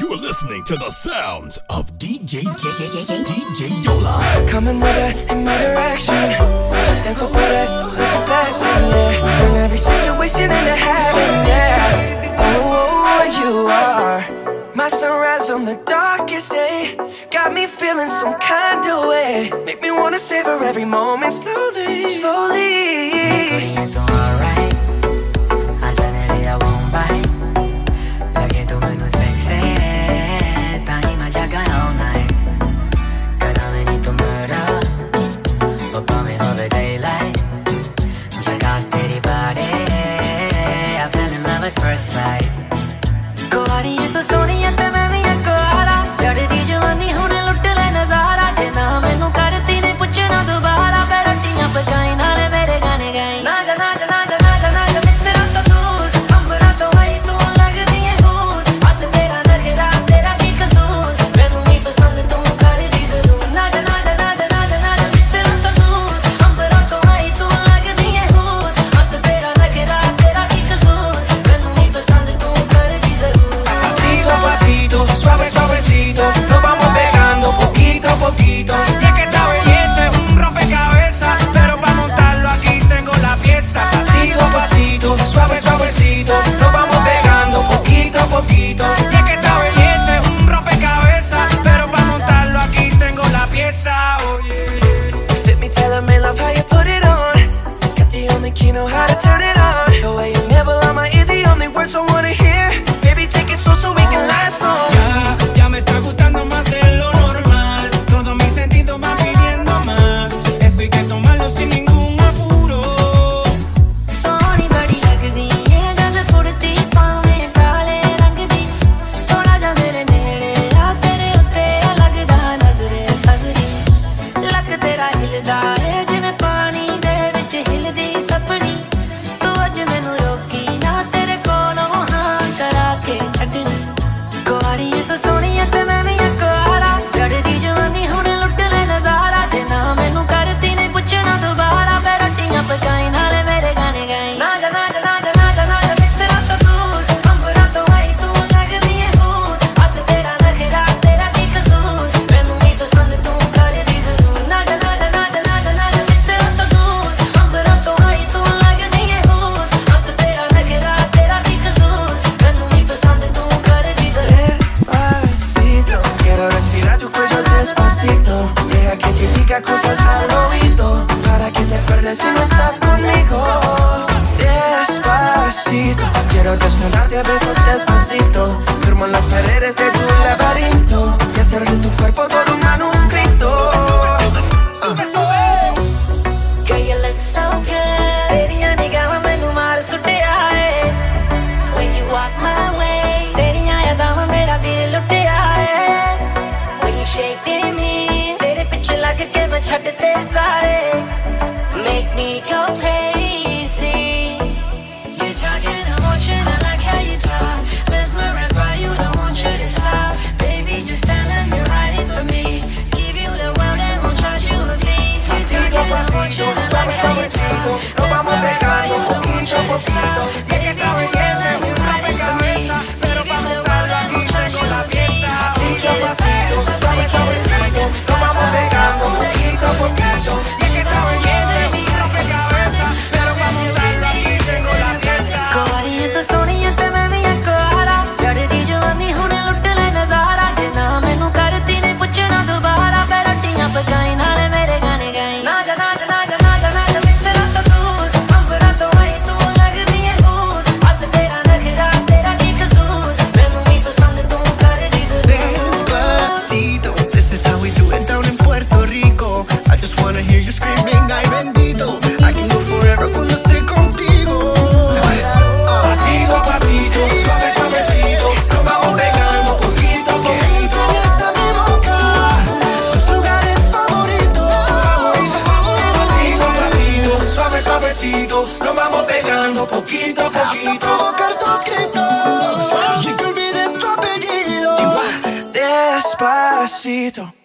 You are listening to the sounds of DJ DJ Daula. Coming with her in my direction. So thankful for that, such a blessing. Yeah. Turn every situation into heaven. Yeah. Oh, oh, oh, you are my sunrise on the darkest day. Got me feeling some kind of way. Make me wanna savor every moment slowly, slowly. the first sight. Para que te acuerdes si no estás conmigo Despacito. Quiero desnudarte a besos despacito. Firmo ਕੇ ਮੈਂ ਛੱਡਤੇ ਸਾਰੇ make me like how you talk? Mesmerized by you don't want you to stop. Baby just for me. Give you the world and won't charge you a fee. You like how you talk? Don't to poquito poquito. Hasta provocar tus gritos. Y que olvides tu apellido. Despacito